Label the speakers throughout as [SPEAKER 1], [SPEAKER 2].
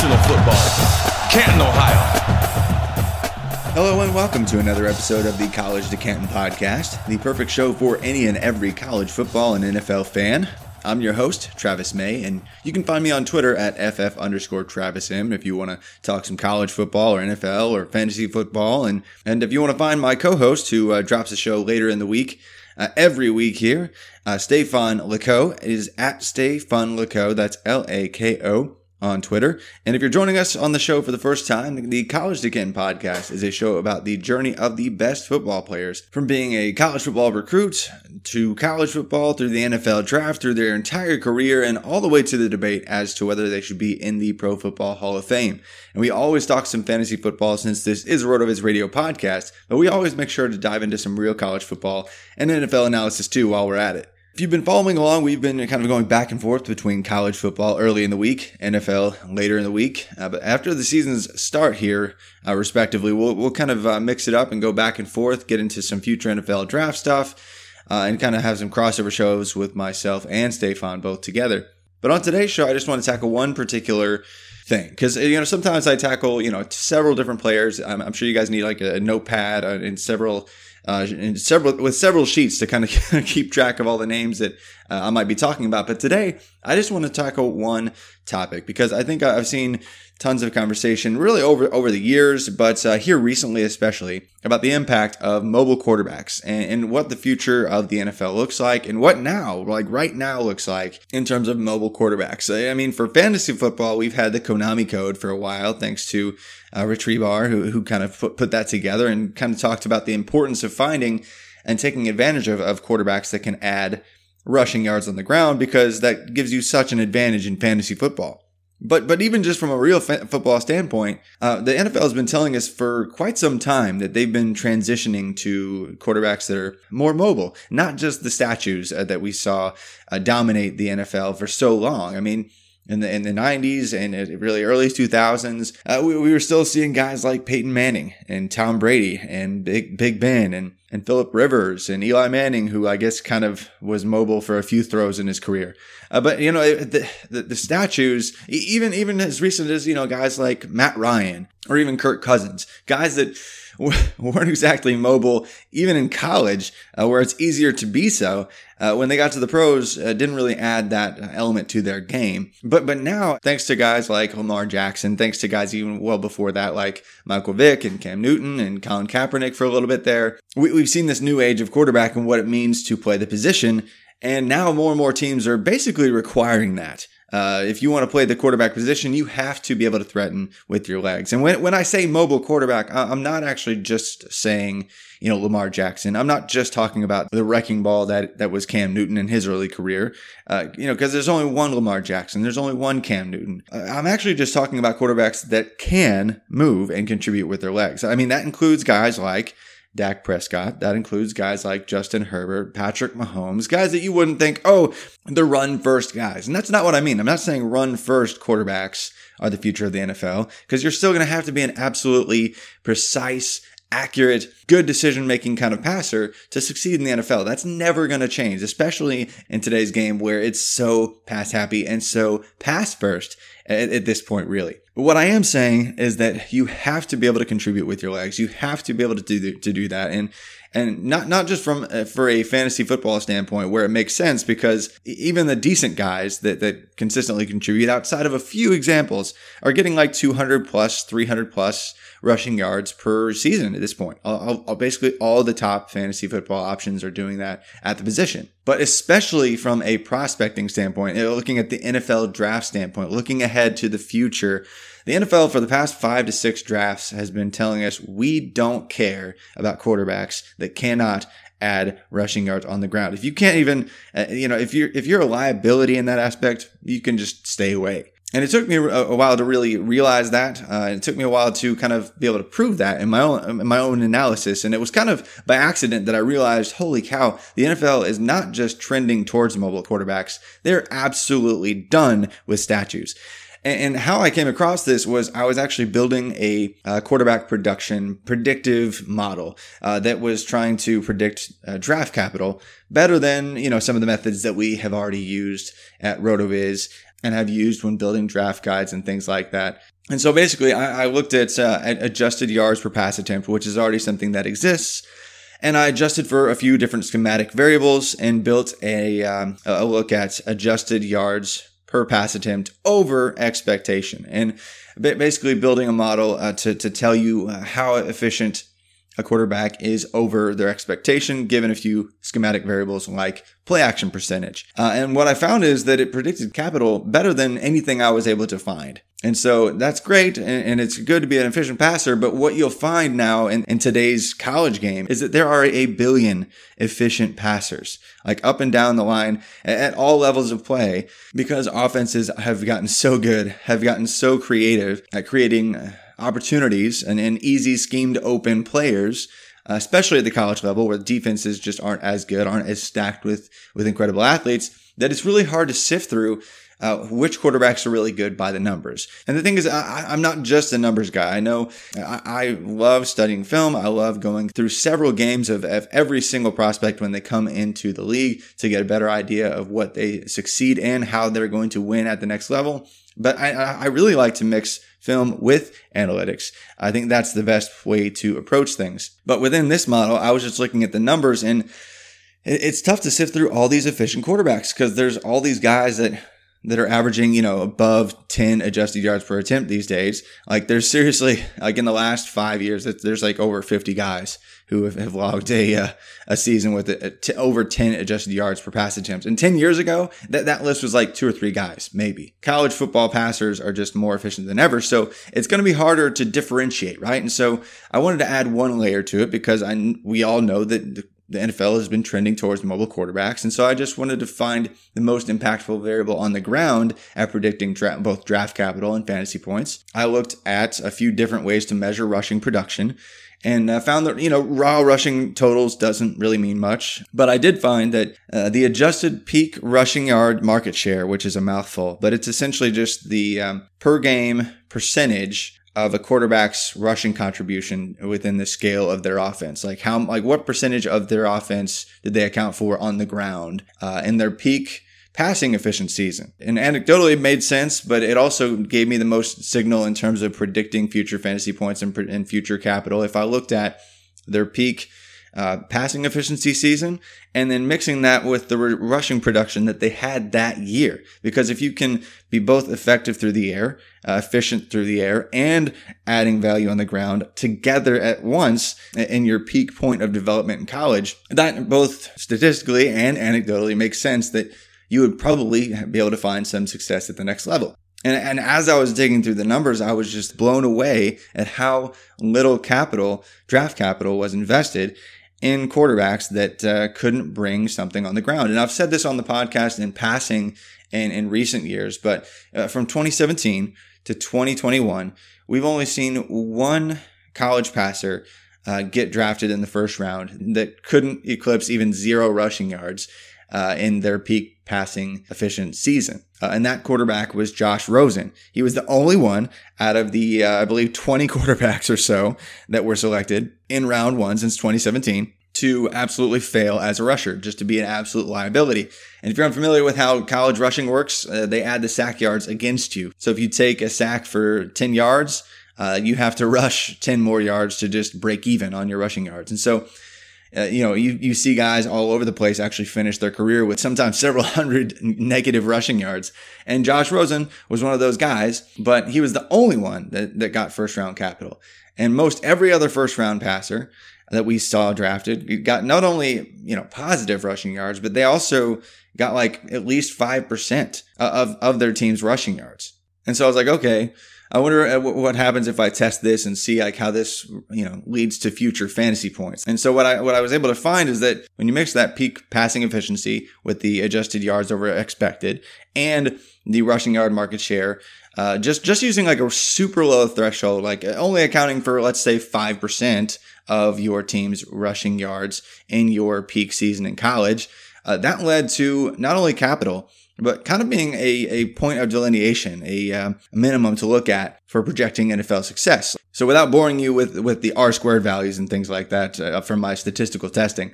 [SPEAKER 1] Professional football, Canton, Ohio.
[SPEAKER 2] Hello and welcome to another episode of the College to Canton podcast, the perfect show for any and every college football and NFL fan. I'm your host, Travis May, and you can find me on Twitter at FF underscore Travis M if you want to talk some college football or NFL or fantasy football. And, and if you want to find my co host who uh, drops a show later in the week, uh, every week here, uh, Stefan Lako is at Stefan Lako. That's L A K O on Twitter. And if you're joining us on the show for the first time, the College to podcast is a show about the journey of the best football players from being a college football recruit to college football through the NFL draft, through their entire career, and all the way to the debate as to whether they should be in the Pro Football Hall of Fame. And we always talk some fantasy football since this is a RotoViz radio podcast, but we always make sure to dive into some real college football and NFL analysis too while we're at it. If you've been following along, we've been kind of going back and forth between college football early in the week, NFL later in the week. Uh, but after the seasons start here, uh, respectively, we'll, we'll kind of uh, mix it up and go back and forth, get into some future NFL draft stuff, uh, and kind of have some crossover shows with myself and Stefan both together. But on today's show, I just want to tackle one particular thing because you know sometimes I tackle you know several different players. I'm, I'm sure you guys need like a notepad and several uh, several with several sheets to kind of keep track of all the names that uh, I might be talking about. But today, I just want to tackle one topic because I think I've seen tons of conversation really over over the years, but uh, here recently especially about the impact of mobile quarterbacks and, and, what the future of the NFL looks like and what now, like right now, looks like in terms of mobile quarterbacks. I mean, for fantasy football, we've had the Konami code for a while, thanks to uh, who who kind of put, put that together and kind of talked about the importance of finding and taking advantage of, of quarterbacks that can add rushing yards on the ground because that gives you such an advantage in fantasy football. But but even just from a real fa- football standpoint, uh, the NFL has been telling us for quite some time that they've been transitioning to quarterbacks that are more mobile, not just the statues uh, that we saw uh, dominate the NFL for so long. I mean, in the in the 90s and really early 2000s, uh, we, we were still seeing guys like Peyton Manning and Tom Brady and Big Big Ben and and Philip Rivers and Eli Manning, who I guess kind of was mobile for a few throws in his career. Uh, but you know the, the, the statues, even even as recent as you know guys like Matt Ryan or even Kirk Cousins, guys that weren't exactly mobile even in college, uh, where it's easier to be so. Uh, when they got to the pros, uh, didn't really add that element to their game. But but now, thanks to guys like Lamar Jackson, thanks to guys even well before that, like Michael Vick and Cam Newton and Colin Kaepernick for a little bit there, we, we've seen this new age of quarterback and what it means to play the position. And now more and more teams are basically requiring that. Uh, if you want to play the quarterback position, you have to be able to threaten with your legs. And when, when I say mobile quarterback, I'm not actually just saying, you know, Lamar Jackson. I'm not just talking about the wrecking ball that, that was Cam Newton in his early career, uh, you know, because there's only one Lamar Jackson. There's only one Cam Newton. Uh, I'm actually just talking about quarterbacks that can move and contribute with their legs. I mean, that includes guys like Dak Prescott. That includes guys like Justin Herbert, Patrick Mahomes, guys that you wouldn't think, oh, the run first guys. And that's not what I mean. I'm not saying run first quarterbacks are the future of the NFL because you're still going to have to be an absolutely precise, accurate, good decision making kind of passer to succeed in the NFL. That's never going to change, especially in today's game where it's so pass happy and so pass first at, at, this point, really. But what I am saying is that you have to be able to contribute with your legs. You have to be able to do to do that, and and not not just from uh, for a fantasy football standpoint where it makes sense because even the decent guys that that consistently contribute outside of a few examples are getting like 200 plus, 300 plus rushing yards per season at this point. I'll, I'll, basically, all the top fantasy football options are doing that at the position. But especially from a prospecting standpoint, looking at the NFL draft standpoint, looking ahead to the future, the NFL for the past five to six drafts has been telling us we don't care about quarterbacks that cannot add rushing yards on the ground. If you can't even, uh, you know, if you're if you're a liability in that aspect, you can just stay away. And it took me a, while to really realize that. Uh, it took me a while to kind of be able to prove that in my own in my own analysis. And it was kind of by accident that I realized, holy cow, the NFL is not just trending towards mobile quarterbacks; they're absolutely done with statues. And, how I came across this was I was actually building a uh, quarterback production predictive model uh, that was trying to predict uh, draft capital better than you know some of the methods that we have already used at RotoViz and have used when building draft guides and things like that. And so basically, I, I looked at, uh, at adjusted yards per pass attempt, which is already something that exists. And I adjusted for a few different schematic variables and built a, um, a look at adjusted yards per pass attempt over expectation. And basically building a model uh, to, to tell you uh, how efficient a quarterback is over their expectation given a few schematic variables like play action percentage. Uh, and what I found is that it predicted capital better than anything I was able to find. And so that's great. And, and it's good to be an efficient passer. But what you'll find now in, in today's college game is that there are a billion efficient passers, like up and down the line at, at all levels of play, because offenses have gotten so good, have gotten so creative at creating opportunities and, and easy scheme to open players, uh, especially at the college level where defenses just aren't as good, aren't as stacked with, with incredible athletes, that it's really hard to sift through uh, which quarterbacks are really good by the numbers. And the thing is, I, am not just a numbers guy. I know I, I, love studying film. I love going through several games of, of, every single prospect when they come into the league to get a better idea of what they succeed in, how they're going to win at the next level. But I, I really like to mix film with analytics. I think that's the best way to approach things. But within this model, I was just looking at the numbers and it's tough to sift through all these efficient quarterbacks because there's all these guys that that are averaging, you know, above 10 adjusted yards per attempt these days. Like there's seriously, like in the last five years, there's like over 50 guys who have, have logged a, uh, a season with a, a t- over 10 adjusted yards per pass attempts. And 10 years ago, that, that list was like two or three guys, maybe. College football passers are just more efficient than ever. So it's going to be harder to differentiate, right? And so I wanted to add one layer to it because I, we all know that the the NFL has been trending towards mobile quarterbacks. And so I just wanted to find the most impactful variable on the ground at predicting dra- both draft capital and fantasy points. I looked at a few different ways to measure rushing production and uh, found that you know raw rushing totals doesn't really mean much but i did find that uh, the adjusted peak rushing yard market share which is a mouthful but it's essentially just the um, per game percentage of a quarterback's rushing contribution within the scale of their offense. Like how, like what percentage of their offense did they account for on the ground uh, in their peak passing efficient season? And anecdotally, it made sense, but it also gave me the most signal in terms of predicting future fantasy points and, and future capital. If I looked at their peak uh, passing efficiency season and then mixing that with the r- rushing production that they had that year. Because if you can be both effective through the air, uh, efficient through the air, and adding value on the ground together at once in your peak point of development in college, that both statistically and anecdotally makes sense that you would probably be able to find some success at the next level. And, and as I was digging through the numbers, I was just blown away at how little capital, draft capital was invested in quarterbacks that uh, couldn't bring something on the ground. And I've said this on the podcast in passing in, in recent years, but uh, from 2017 to 2021, we've only seen one college passer uh, get drafted in the first round that couldn't eclipse even zero rushing yards uh, in their peak passing efficient season. Uh, and that quarterback was Josh Rosen. He was the only one out of the, uh, I believe, 20 quarterbacks or so that were selected in round one since 2017 to absolutely fail as a rusher, just to be an absolute liability. And if you're unfamiliar with how college rushing works, uh, they add the sack yards against you. So if you take a sack for 10 yards, uh, you have to rush 10 more yards to just break even on your rushing yards. And so uh, you know, you, you see guys all over the place actually finish their career with sometimes several hundred negative rushing yards. And Josh Rosen was one of those guys, but he was the only one that, that got first round capital. And most every other first round passer that we saw drafted got not only, you know, positive rushing yards, but they also got like at least 5% of, of their team's rushing yards. And so I was like, okay, I wonder uh, what happens if I test this and see like how this, you know, leads to future fantasy points. And so what I what I was able to find is that when you mix that peak passing efficiency with the adjusted yards over expected and the rushing yard market share, uh, just just using like a super low threshold, like only accounting for let's say five percent of your team's rushing yards in your peak season in college, uh, that led to not only capital but kind of being a, a point of delineation, a, uh, minimum to look at for projecting NFL success. So without boring you with, with the R squared values and things like that uh, from my statistical testing,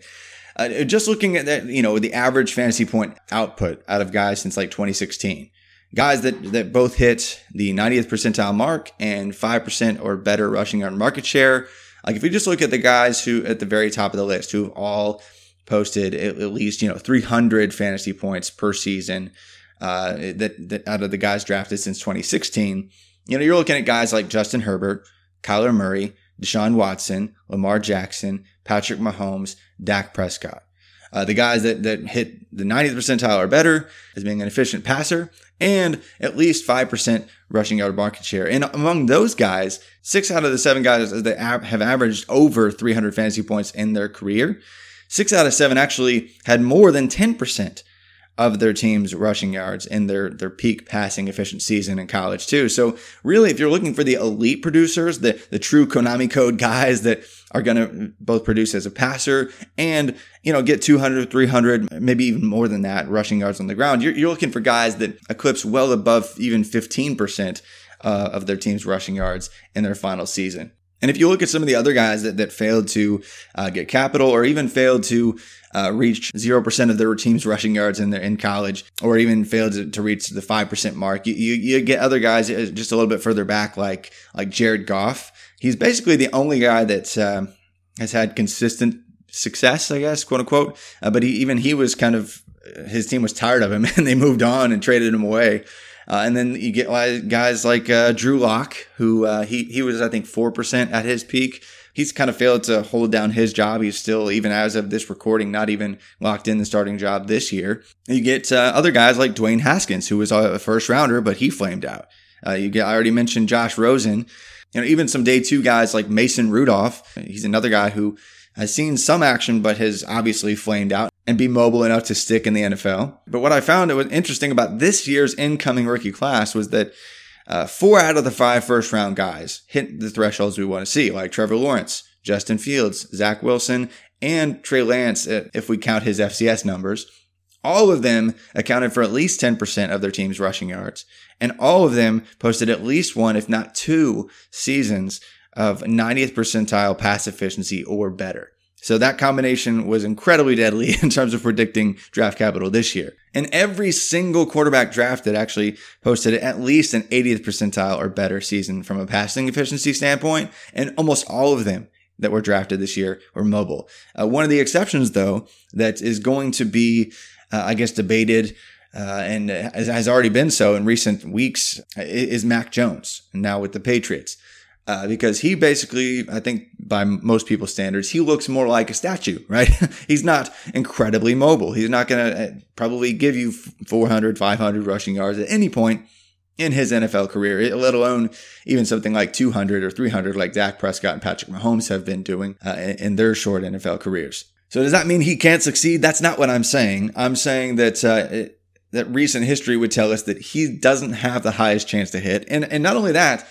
[SPEAKER 2] uh, just looking at that, you know, the average fantasy point output out of guys since like 2016. Guys that, that both hit the 90th percentile mark and 5% or better rushing yard market share. Like if you just look at the guys who at the very top of the list who all posted at, least you know 300 fantasy points per season uh, that, that out of the guys drafted since 2016. You know, you're looking at guys like Justin Herbert, Kyler Murray, Deshaun Watson, Lamar Jackson, Patrick Mahomes, Dak Prescott. Uh, the guys that, that hit the 90th percentile or better as being an efficient passer and at least 5% rushing yard market share. And among those guys, six out of the seven guys that have averaged over 300 fantasy points in their career Six out of seven actually had more than 10% of their team's rushing yards in their, their peak passing efficient season in college, too. So, really, if you're looking for the elite producers, the, the true Konami code guys that are going to both produce as a passer and, you know, get 200, 300, maybe even more than that rushing yards on the ground, you're, you're looking for guys that eclipse well above even 15% uh, of their team's rushing yards in their final season. And if you look at some of the other guys that, that failed to uh, get capital or even failed to uh, reach 0% of their team's rushing yards in their, in college or even failed to, to reach the 5% mark, you, you, you, get other guys uh, just a little bit further back like, like Jared Goff. He's basically the only guy that uh, has had consistent success, I guess, quote unquote. Uh, but he, even he was kind of, his team was tired of him and they moved on and traded him away. Uh, and then you get guys like uh, Drew Lock, who uh, he he was I think four percent at his peak. He's kind of failed to hold down his job. He's still, even as of this recording, not even locked in the starting job this year. You get uh, other guys like Dwayne Haskins, who was a first rounder, but he flamed out. Uh, you get I already mentioned Josh Rosen. You know, even some day two guys like Mason Rudolph. He's another guy who has seen some action, but has obviously flamed out and be mobile enough to stick in the NFL. But what I found it was interesting about this year's incoming rookie class was that uh, four out of the five first round guys hit the thresholds we want to see, like Trevor Lawrence, Justin Fields, Zach Wilson, and Trey Lance, uh, if we count his FCS numbers. All of them accounted for at least 10% of their team's rushing yards. And all of them posted at least one, if not two, seasons of 90th percentile pass efficiency or better. So that combination was incredibly deadly in terms of predicting draft capital this year. And every single quarterback drafted actually posted at least an 80th percentile or better season from a passing efficiency standpoint. And almost all of them that were drafted this year were mobile. Uh, one of the exceptions, though, that is going to be, uh, I guess, debated uh, and has already been so in recent weeks is Mac Jones, now with the Patriots uh, because he basically, I think by most people's standards, he looks more like a statue, right? He's not incredibly mobile. He's not going to uh, probably give you 400, 500 rushing yards at any point in his NFL career, let alone even something like 200 or 300 like Dak Prescott and Patrick Mahomes have been doing uh, in their short NFL careers. So does that mean he can't succeed? That's not what I'm saying. I'm saying that uh, it, that recent history would tell us that he doesn't have the highest chance to hit. And and not only that,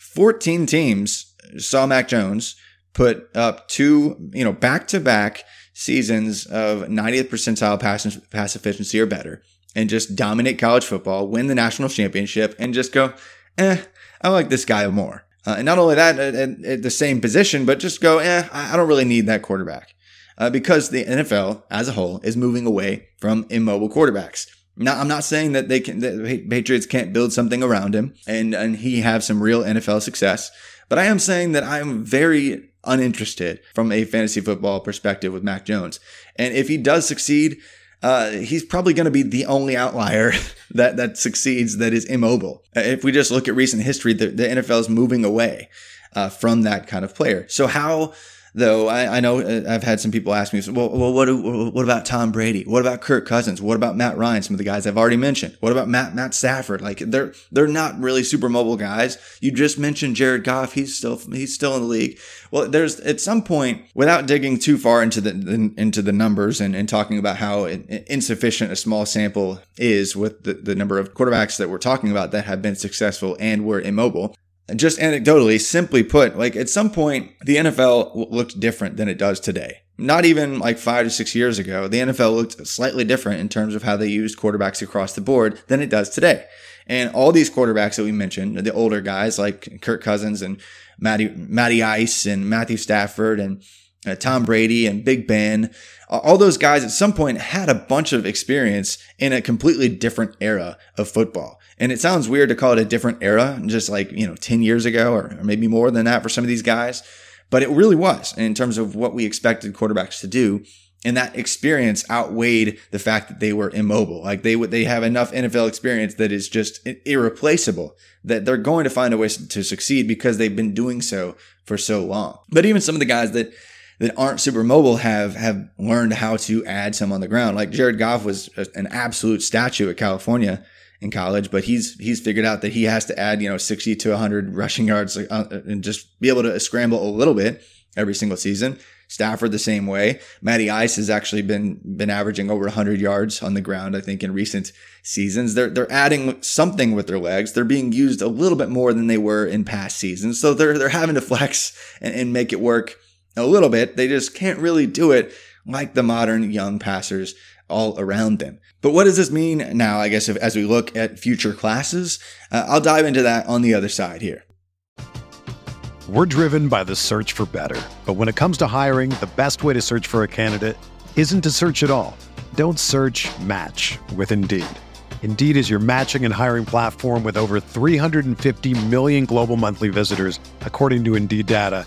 [SPEAKER 2] 14 teams saw Mac Jones put up two, you know, back to back seasons of 90th percentile pass, pass efficiency or better and just dominate college football, win the national championship, and just go, eh, I like this guy more. Uh, and not only that, at, at, the same position, but just go, eh, I don't really need that quarterback. Uh, because the NFL as a whole is moving away from immobile quarterbacks. Now, I'm not saying that they can, Patriots can't build something around him and, and he have some real NFL success, but I am saying that I'm very uninterested from a fantasy football perspective with Mac Jones. And if he does succeed, uh, he's probably going to be the only outlier that that succeeds that is immobile. Uh, if we just look at recent history, the, the NFL is moving away uh, from that kind of player. So how though I, I, know uh, I've had some people ask me, well, well what, what about Tom Brady? What about Kirk Cousins? What about Matt Ryan? Some of the guys I've already mentioned. What about Matt, Matt Stafford? Like they're, they're not really super mobile guys. You just mentioned Jared Goff. He's still, he's still in the league. Well, there's at some point without digging too far into the, into the numbers and, and talking about how insufficient a small sample is with the, the number of quarterbacks that we're talking about that have been successful and were immobile just anecdotally, simply put, like at some point, the NFL looked different than it does today. Not even like five to six years ago, the NFL looked slightly different in terms of how they used quarterbacks across the board than it does today. And all these quarterbacks that we mentioned, the older guys like Kirk Cousins and Matty, Matty Ice and Matthew Stafford and uh, Tom Brady and Big Ben, all those guys at some point had a bunch of experience in a completely different era of football. And it sounds weird to call it a different era, just like, you know, 10 years ago or, maybe more than that for some of these guys. But it really was in terms of what we expected quarterbacks to do. And that experience outweighed the fact that they were immobile. Like they would, they have enough NFL experience that is just irreplaceable that they're going to find a way to succeed because they've been doing so for so long. But even some of the guys that that aren't super mobile have have learned how to add some on the ground. Like Jared Goff was an absolute statue at California in college, but he's he's figured out that he has to add you know 60 to 100 rushing yards uh, and just be able to scramble a little bit every single season. Stafford the same way. Matty Ice has actually been been averaging over 100 yards on the ground. I think in recent seasons, they're they're adding something with their legs. They're being used a little bit more than they were in past seasons, so they're they're having to flex and, and make it work a little bit. They just can't really do it like the modern young passers all around them. But what does this mean now, I guess, if, as we look at future classes? Uh, I'll dive into that on the other side here.
[SPEAKER 3] We're driven by the search for better. But when it comes to hiring, the best way to search for a candidate isn't to search at all. Don't search match with Indeed. Indeed is your matching and hiring platform with over 350 million global monthly visitors, according to Indeed data,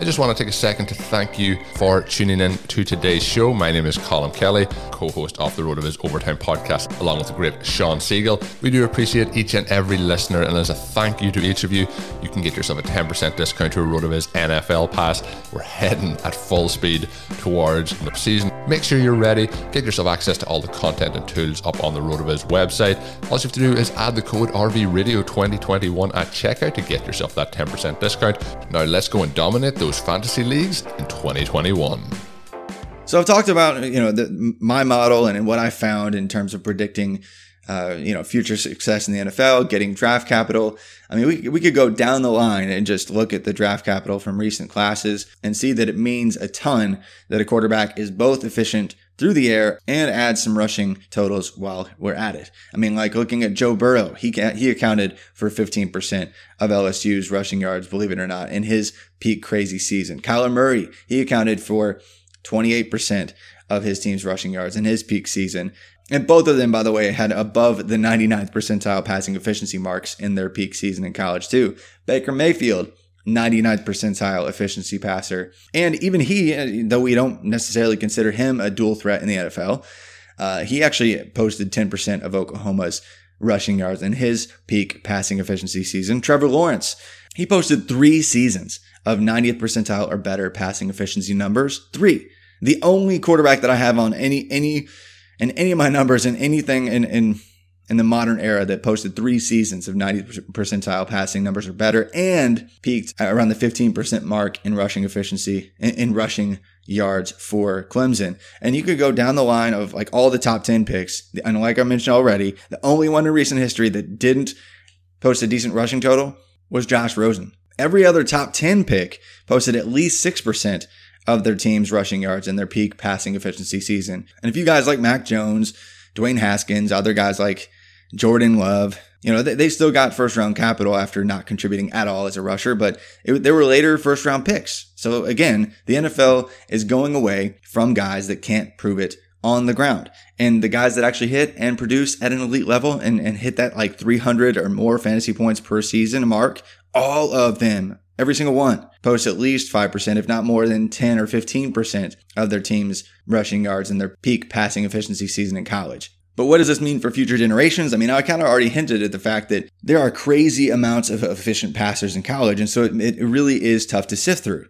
[SPEAKER 4] I just want to take a second to thank you for tuning in to today's show. My name is Colin Kelly, co host of the RotoViz Overtime podcast, along with the great Sean Siegel. We do appreciate each and every listener, and as a thank you to each of you, you can get yourself a 10% discount to a RotoViz NFL pass. We're heading at full speed towards the season. Make sure you're ready, get yourself access to all the content and tools up on the RotoViz website. All you have to do is add the code RVRadio2021 at checkout to get yourself that 10% discount. Now, let's go and dominate those fantasy leagues in 2021.
[SPEAKER 2] So I've talked about you know the, my model and what I found in terms of predicting uh, you know future success in the NFL, getting draft capital. I mean, we we could go down the line and just look at the draft capital from recent classes and see that it means a ton that a quarterback is both efficient through the air and add some rushing totals while we're at it. I mean, like looking at Joe Burrow, he he accounted for 15% of LSU's rushing yards, believe it or not, in his peak crazy season. Kyler Murray, he accounted for 28% of his team's rushing yards in his peak season. And both of them, by the way, had above the 99th percentile passing efficiency marks in their peak season in college, too. Baker Mayfield, 99th percentile efficiency passer. And even he, though we don't necessarily consider him a dual threat in the NFL, uh, he actually posted 10% of Oklahoma's rushing yards in his peak passing efficiency season. Trevor Lawrence, he posted three seasons of 90th percentile or better passing efficiency numbers. Three. The only quarterback that I have on any, any, in any of my numbers in anything in, in in the modern era that posted three seasons of 90 percentile passing numbers or better and peaked around the 15% mark in rushing efficiency, in, in, rushing yards for Clemson. And you could go down the line of like all the top 10 picks. And like I mentioned already, the only one in recent history that didn't post a decent rushing total was Josh Rosen. Every other top 10 pick posted at least 6% of their team's rushing yards in their peak passing efficiency season. And if you guys like Mac Jones, Dwayne Haskins, other guys like Jordan Love. You know, they, they still got first round capital after not contributing at all as a rusher, but it, they were later first round picks. So again, the NFL is going away from guys that can't prove it on the ground. And the guys that actually hit and produce at an elite level and, and hit that like 300 or more fantasy points per season mark, all of them, every single one, post at least 5%, if not more than 10 or 15% of their team's rushing yards in their peak passing efficiency season in college. But what does this mean for future generations? I mean, I kind of already hinted at the fact that there are crazy amounts of efficient passers in college, and so it, it really is tough to sift through.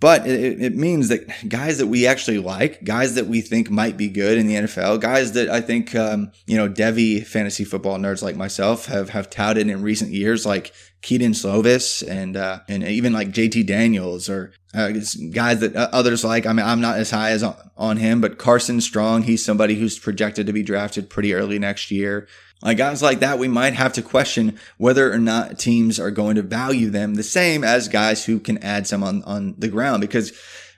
[SPEAKER 2] But it, it, means that guys that we actually like, guys that we think might be good in the NFL, guys that I think, um, you know, Devy fantasy football nerds like myself have, have touted in recent years, like Kedon Slovis and, uh, and even like JT Daniels or, uh, guys that uh, others like. I mean, I'm not as high as on, on him, but Carson Strong, he's somebody who's projected to be drafted pretty early next year. Like guys like that, we might have to question whether or not teams are going to value them the same as guys who can add some on, on the ground because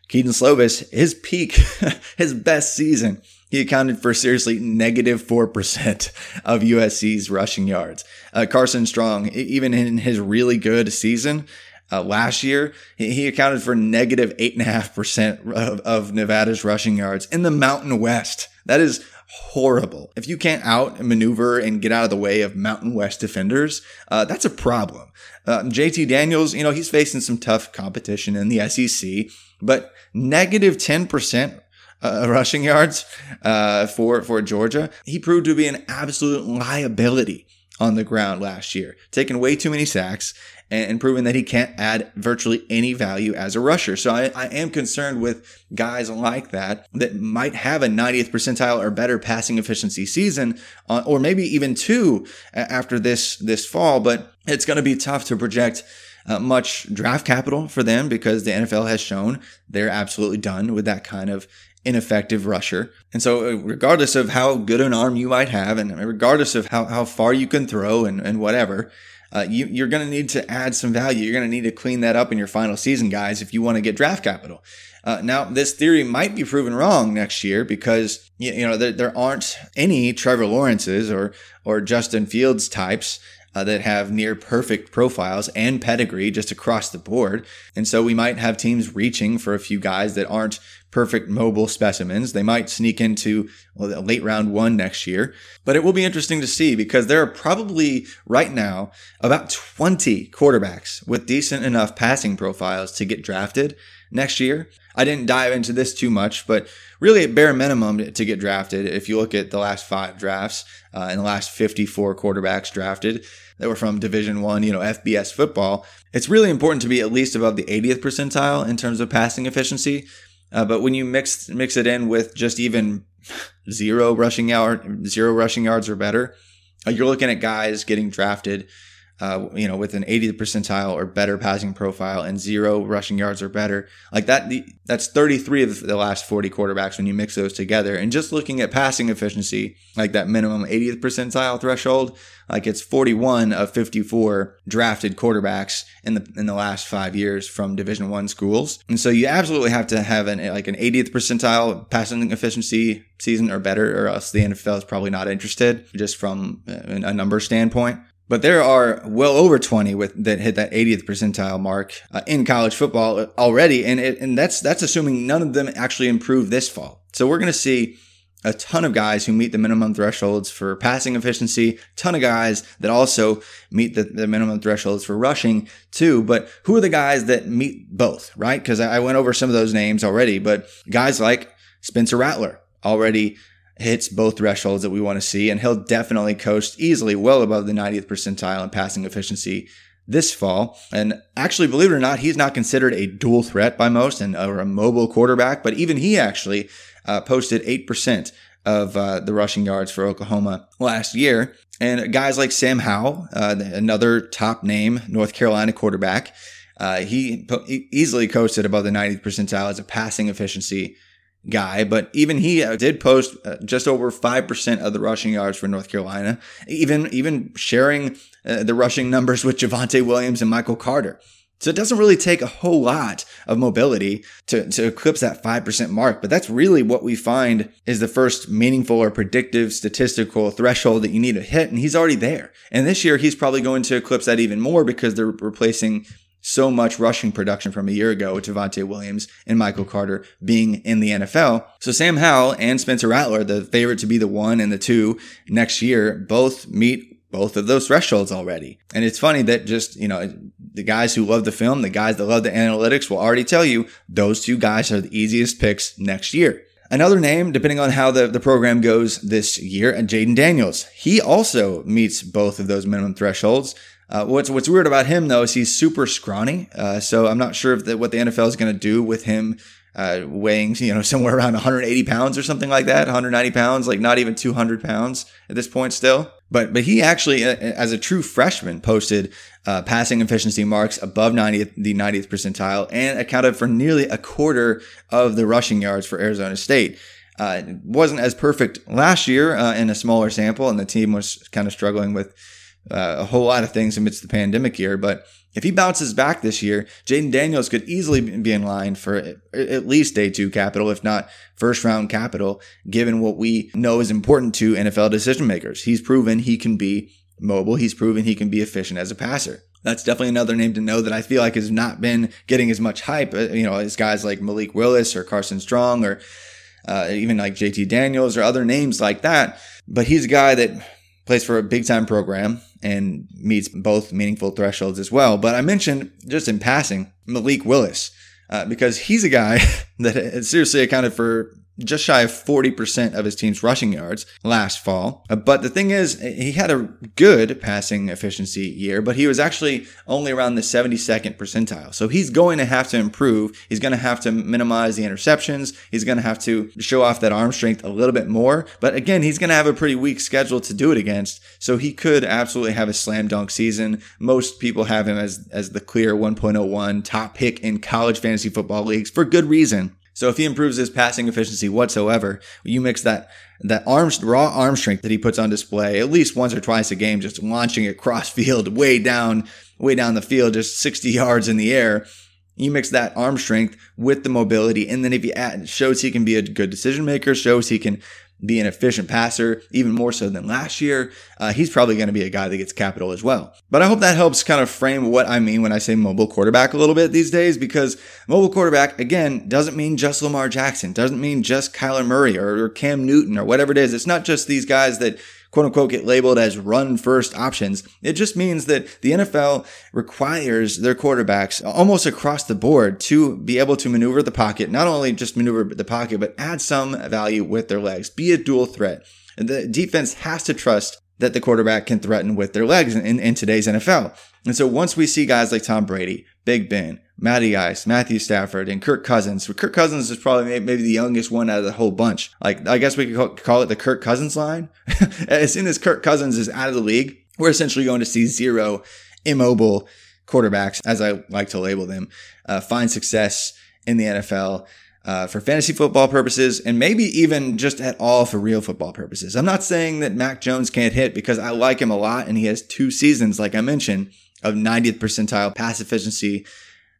[SPEAKER 2] Kedon Slovis, his peak, his best season, he accounted for seriously negative 4% of USC's rushing yards. Uh, Carson Strong, even in his really good season, uh, last year, he accounted for negative 8.5% of, of Nevada's rushing yards in the Mountain West. That is horrible. If you can't out maneuver and get out of the way of Mountain West defenders, uh, that's a problem. Uh, JT Daniels, you know, he's facing some tough competition in the SEC, but negative 10% uh, rushing yards uh, for, for Georgia, he proved to be an absolute liability on the ground last year, taking way too many sacks and, proving that he can't add virtually any value as a rusher. So I, I am concerned with guys like that that might have a 90th percentile or better passing efficiency season, uh, or maybe even two after this this fall. But it's going to be tough to project. Uh, much draft capital for them because the NFL has shown they're absolutely done with that kind of ineffective rusher. And so, uh, regardless of how good an arm you might have, and regardless of how, how far you can throw and, and whatever, uh, you, are going to need to add some value. You're going to need to clean that up in your final season, guys, if you want to get draft capital. Uh, now, this theory might be proven wrong next year because you, you know there, there aren't any Trevor Lawrences or or Justin Fields types uh, that have near perfect profiles and pedigree just across the board. And so we might have teams reaching for a few guys that aren't perfect mobile specimens. They might sneak into well, late round one next year, but it will be interesting to see because there are probably right now about 20 quarterbacks with decent enough passing profiles to get drafted next year. I didn't dive into this too much, but really at bare minimum to get drafted, if you look at the last five drafts uh, and the last 54 quarterbacks drafted that were from Division One, you know, FBS football, it's really important to be at least above the 80th percentile in terms of passing efficiency. Uh, but when you mix mix it in with just even zero rushing yard, zero rushing yards or better, uh, you're looking at guys getting drafted uh, you know, with an 80th percentile or better passing profile and zero rushing yards or better. Like that, that's 33 of the last 40 quarterbacks when you mix those together. And just looking at passing efficiency, like that minimum 80th percentile threshold, like it's 41 of 54 drafted quarterbacks in the in the last five years from Division One schools. And so you absolutely have to have an like an 80th percentile passing efficiency season or better, or else the NFL is probably not interested, just from a number standpoint. But there are well over 20 with that hit that 80th percentile mark uh, in college football already, and it, and that's that's assuming none of them actually improve this fall. So we're going to see a ton of guys who meet the minimum thresholds for passing efficiency, ton of guys that also meet the, the minimum thresholds for rushing too. But who are the guys that meet both, right? Because I went over some of those names already, but guys like Spencer Rattler already hits both thresholds that we want to see, and he'll definitely coast easily well above the 90th percentile in passing efficiency this fall. And actually, believe it or not, he's not considered a dual threat by most and or a mobile quarterback, but even he actually uh, posted 8% of uh, the rushing yards for Oklahoma last year. And guys like Sam Howell, uh, another top name North Carolina quarterback, uh, he, he easily coasted above the 90th percentile as a passing efficiency guy, but even he uh, did post uh, just over 5% of the rushing yards for North Carolina, even, even sharing uh, the rushing numbers with Javonte Williams and Michael Carter. So it doesn't really take a whole lot of mobility to, to eclipse that 5% mark, but that's really what we find is the first meaningful or predictive statistical threshold that you need to hit. And he's already there. And this year, he's probably going to eclipse that even more because they're replacing so much rushing production from a year ago with Javonte Williams and Michael Carter being in the NFL. So Sam Howell and Spencer Rattler, the favorite to be the one and the two next year, both meet both of those thresholds already. And it's funny that just, you know, the guys who love the film, the guys that love the analytics will already tell you those two guys are the easiest picks next year. Another name, depending on how the, the program goes this year, and Jayden Daniels. He also meets both of those minimum thresholds. Uh, what's what's weird about him though is he's super scrawny. Uh, so I'm not sure if the, what the NFL is going to do with him uh, weighing you know somewhere around 180 pounds or something like that, 190 pounds, like not even 200 pounds at this point still. But but he actually, uh, as a true freshman, posted uh, passing efficiency marks above 90th, the 90th percentile and accounted for nearly a quarter of the rushing yards for Arizona State. Uh, wasn't as perfect last year uh, in a smaller sample, and the team was kind of struggling with uh, a whole lot of things amidst the pandemic year. But if he bounces back this year, Jayden Daniels could easily be in line for at least day two capital, if not first round capital, given what we know is important to NFL decision makers. He's proven he can be mobile. He's proven he can be efficient as a passer. That's definitely another name to know that I feel like has not been getting as much hype, uh, you know, as guys like Malik Willis or Carson Strong or uh, even like JT Daniels or other names like that. But he's a guy that plays for a big time program and meets both meaningful thresholds as well. But I mentioned just in passing Malik Willis uh, because he's a guy that seriously accounted for just shy of 40% of his team's rushing yards last fall. Uh, but the thing is, he had a good passing efficiency year, but he was actually only around the 72nd percentile. So he's going to have to improve. He's going to have to minimize the interceptions. He's going to have to show off that arm strength a little bit more. But again, he's going to have a pretty weak schedule to do it against. So he could absolutely have a slam dunk season. Most people have him as, as the clear 1.01 top pick in college fantasy football leagues for good reason. So if he improves his passing efficiency whatsoever, you mix that that arm raw arm strength that he puts on display at least once or twice a game, just launching it cross field, way down, way down the field, just 60 yards in the air. You mix that arm strength with the mobility, and then if he shows he can be a good decision maker, shows he can be an efficient passer, even more so than last year, uh, he's probably going to be a guy that gets capital as well. But I hope that helps kind of frame what I mean when I say mobile quarterback a little bit these days, because mobile quarterback, again, doesn't mean just Lamar Jackson, doesn't mean just Kyler Murray or, or Cam Newton or whatever it is. It's not just these guys that quote unquote get labeled as run first options. It just means that the NFL requires their quarterbacks almost across the board to be able to maneuver the pocket, not only just maneuver the pocket, but add some value with their legs, be a dual threat. The defense has to trust that the quarterback can threaten with their legs in, in, today's NFL. And so once we see guys like Tom Brady, Big Ben, Matty Ice, Matthew Stafford, and Kirk Cousins. Kirk Cousins is probably maybe the youngest one out of the whole bunch. Like, I guess we could call it the Kirk Cousins line. as soon as Kirk Cousins is out of the league, we're essentially going to see zero immobile quarterbacks, as I like to label them, uh, find success in the NFL. Uh, for fantasy football purposes, and maybe even just at all for real football purposes. I'm not saying that Mac Jones can't hit because I like him a lot and he has two seasons, like I mentioned, of 90th percentile pass efficiency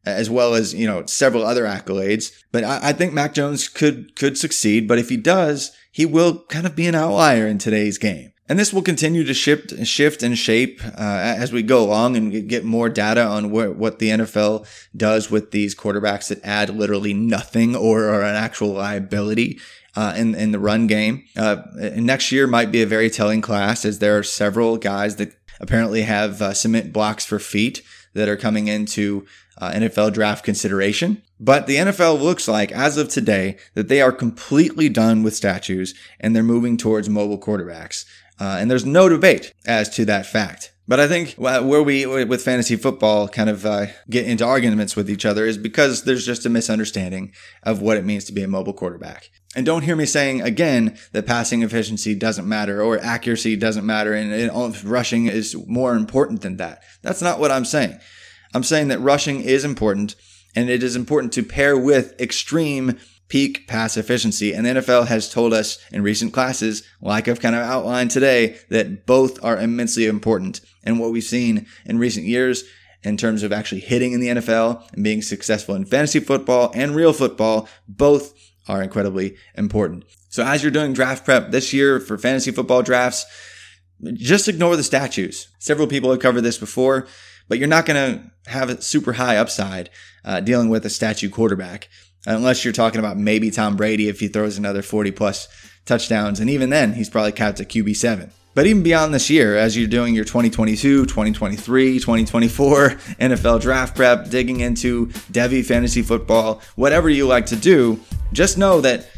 [SPEAKER 2] as well as you know several other accolades. But I, I, think Mac Jones could could succeed. But if he does, he will kind of be an outlier in today's game. And this will continue to shift, shift and shape uh, as we go along and get more data on what, what the NFL does with these quarterbacks that add literally nothing or are an actual liability uh, in in the run game. Uh, next year might be a very telling class, as there are several guys that apparently have uh, cement blocks for feet that are coming into uh, NFL draft consideration. But the NFL looks like, as of today, that they are completely done with statues and they're moving towards mobile quarterbacks. Uh, and there's no debate as to that fact. But I think where we, with fantasy football, kind of uh, get into arguments with each other is because there's just a misunderstanding of what it means to be a mobile quarterback. And don't hear me saying again that passing efficiency doesn't matter or accuracy doesn't matter and, and rushing is more important than that. That's not what I'm saying. I'm saying that rushing is important and it is important to pair with extreme peak pass efficiency. And the NFL has told us in recent classes, like I've kind of outlined today, that both are immensely important. And what we've seen in recent years in terms of actually hitting in the NFL and being successful in fantasy football and real football, both are incredibly important. So as you're doing draft prep this year for fantasy football drafts, just ignore the statues. Several people have covered this before but you're not going to have a super high upside uh, dealing with a statue quarterback unless you're talking about maybe Tom Brady if he throws another 40 plus touchdowns. And even then, he's probably capped at QB7. But even beyond this year, as you're doing your 2022, 2023, 2024 NFL draft prep, digging into Devy fantasy football, whatever you like to do, just know that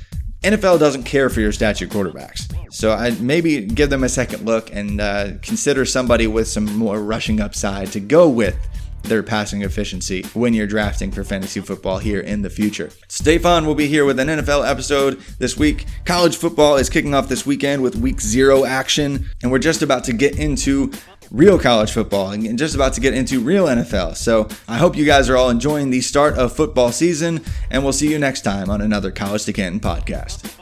[SPEAKER 2] NFL doesn't care for your statue quarterbacks. So I'd maybe give them a second look and uh, consider somebody with some more rushing upside to go with their passing efficiency when you're drafting for fantasy football here in the future. Stay fun. We'll be here with an NFL episode this week. College football is kicking off this weekend with week zero action, and we're just about to get into real college football and just about to get into real NFL. So I hope you guys are all enjoying the start of football season, and we'll see you next time on another College to Canton podcast.